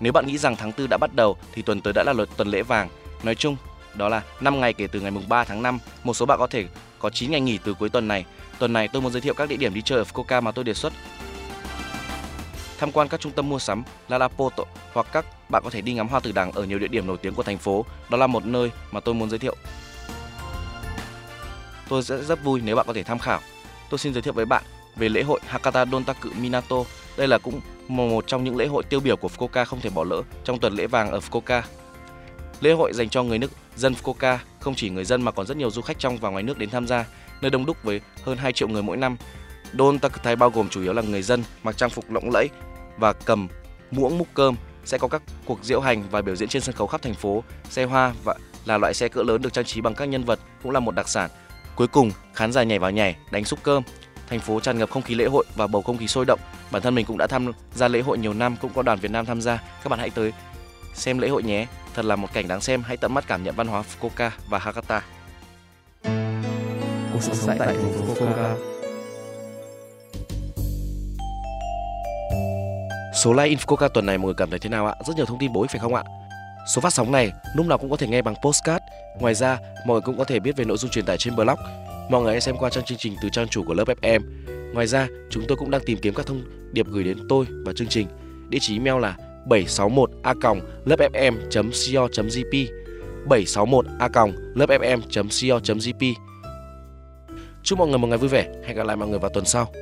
Nếu bạn nghĩ rằng tháng 4 đã bắt đầu thì tuần tới đã là luật tuần lễ vàng. Nói chung, đó là 5 ngày kể từ ngày mùng 3 tháng 5. Một số bạn có thể có 9 ngày nghỉ từ cuối tuần này. Tuần này tôi muốn giới thiệu các địa điểm đi chơi ở Fukuoka mà tôi đề xuất. Tham quan các trung tâm mua sắm Lalapoto hoặc các bạn có thể đi ngắm hoa tử đằng ở nhiều địa điểm nổi tiếng của thành phố. Đó là một nơi mà tôi muốn giới thiệu. Tôi sẽ rất vui nếu bạn có thể tham khảo. Tôi xin giới thiệu với bạn về lễ hội Hakata Dontaku Minato. Đây là cũng một trong những lễ hội tiêu biểu của Fukuoka không thể bỏ lỡ trong tuần lễ vàng ở Fukuoka. Lễ hội dành cho người nước dân Fukuoka, không chỉ người dân mà còn rất nhiều du khách trong và ngoài nước đến tham gia, nơi đông đúc với hơn 2 triệu người mỗi năm. Don Takutai bao gồm chủ yếu là người dân mặc trang phục lộng lẫy và cầm muỗng múc cơm sẽ có các cuộc diễu hành và biểu diễn trên sân khấu khắp thành phố. Xe hoa và là loại xe cỡ lớn được trang trí bằng các nhân vật cũng là một đặc sản. Cuối cùng, khán giả nhảy vào nhảy, đánh xúc cơm. Thành phố tràn ngập không khí lễ hội và bầu không khí sôi động. Bản thân mình cũng đã tham gia lễ hội nhiều năm, cũng có đoàn Việt Nam tham gia. Các bạn hãy tới xem lễ hội nhé. Thật là một cảnh đáng xem, hãy tận mắt cảm nhận văn hóa Fukuoka và Hakata. Cuộc sống tại thành phố Fukuoka. Số like Infoca tuần này mọi người cảm thấy thế nào ạ? Rất nhiều thông tin bổ ích phải không ạ? Số phát sóng này lúc nào cũng có thể nghe bằng postcard. Ngoài ra, mọi người cũng có thể biết về nội dung truyền tải trên blog. Mọi người hãy xem qua trang chương trình từ trang chủ của lớp FM. Ngoài ra, chúng tôi cũng đang tìm kiếm các thông điệp gửi đến tôi và chương trình. Địa chỉ email là 761a.lớpfm.co.jp 761a.lớpfm.co.jp Chúc mọi người một ngày vui vẻ. Hẹn gặp lại mọi người vào tuần sau.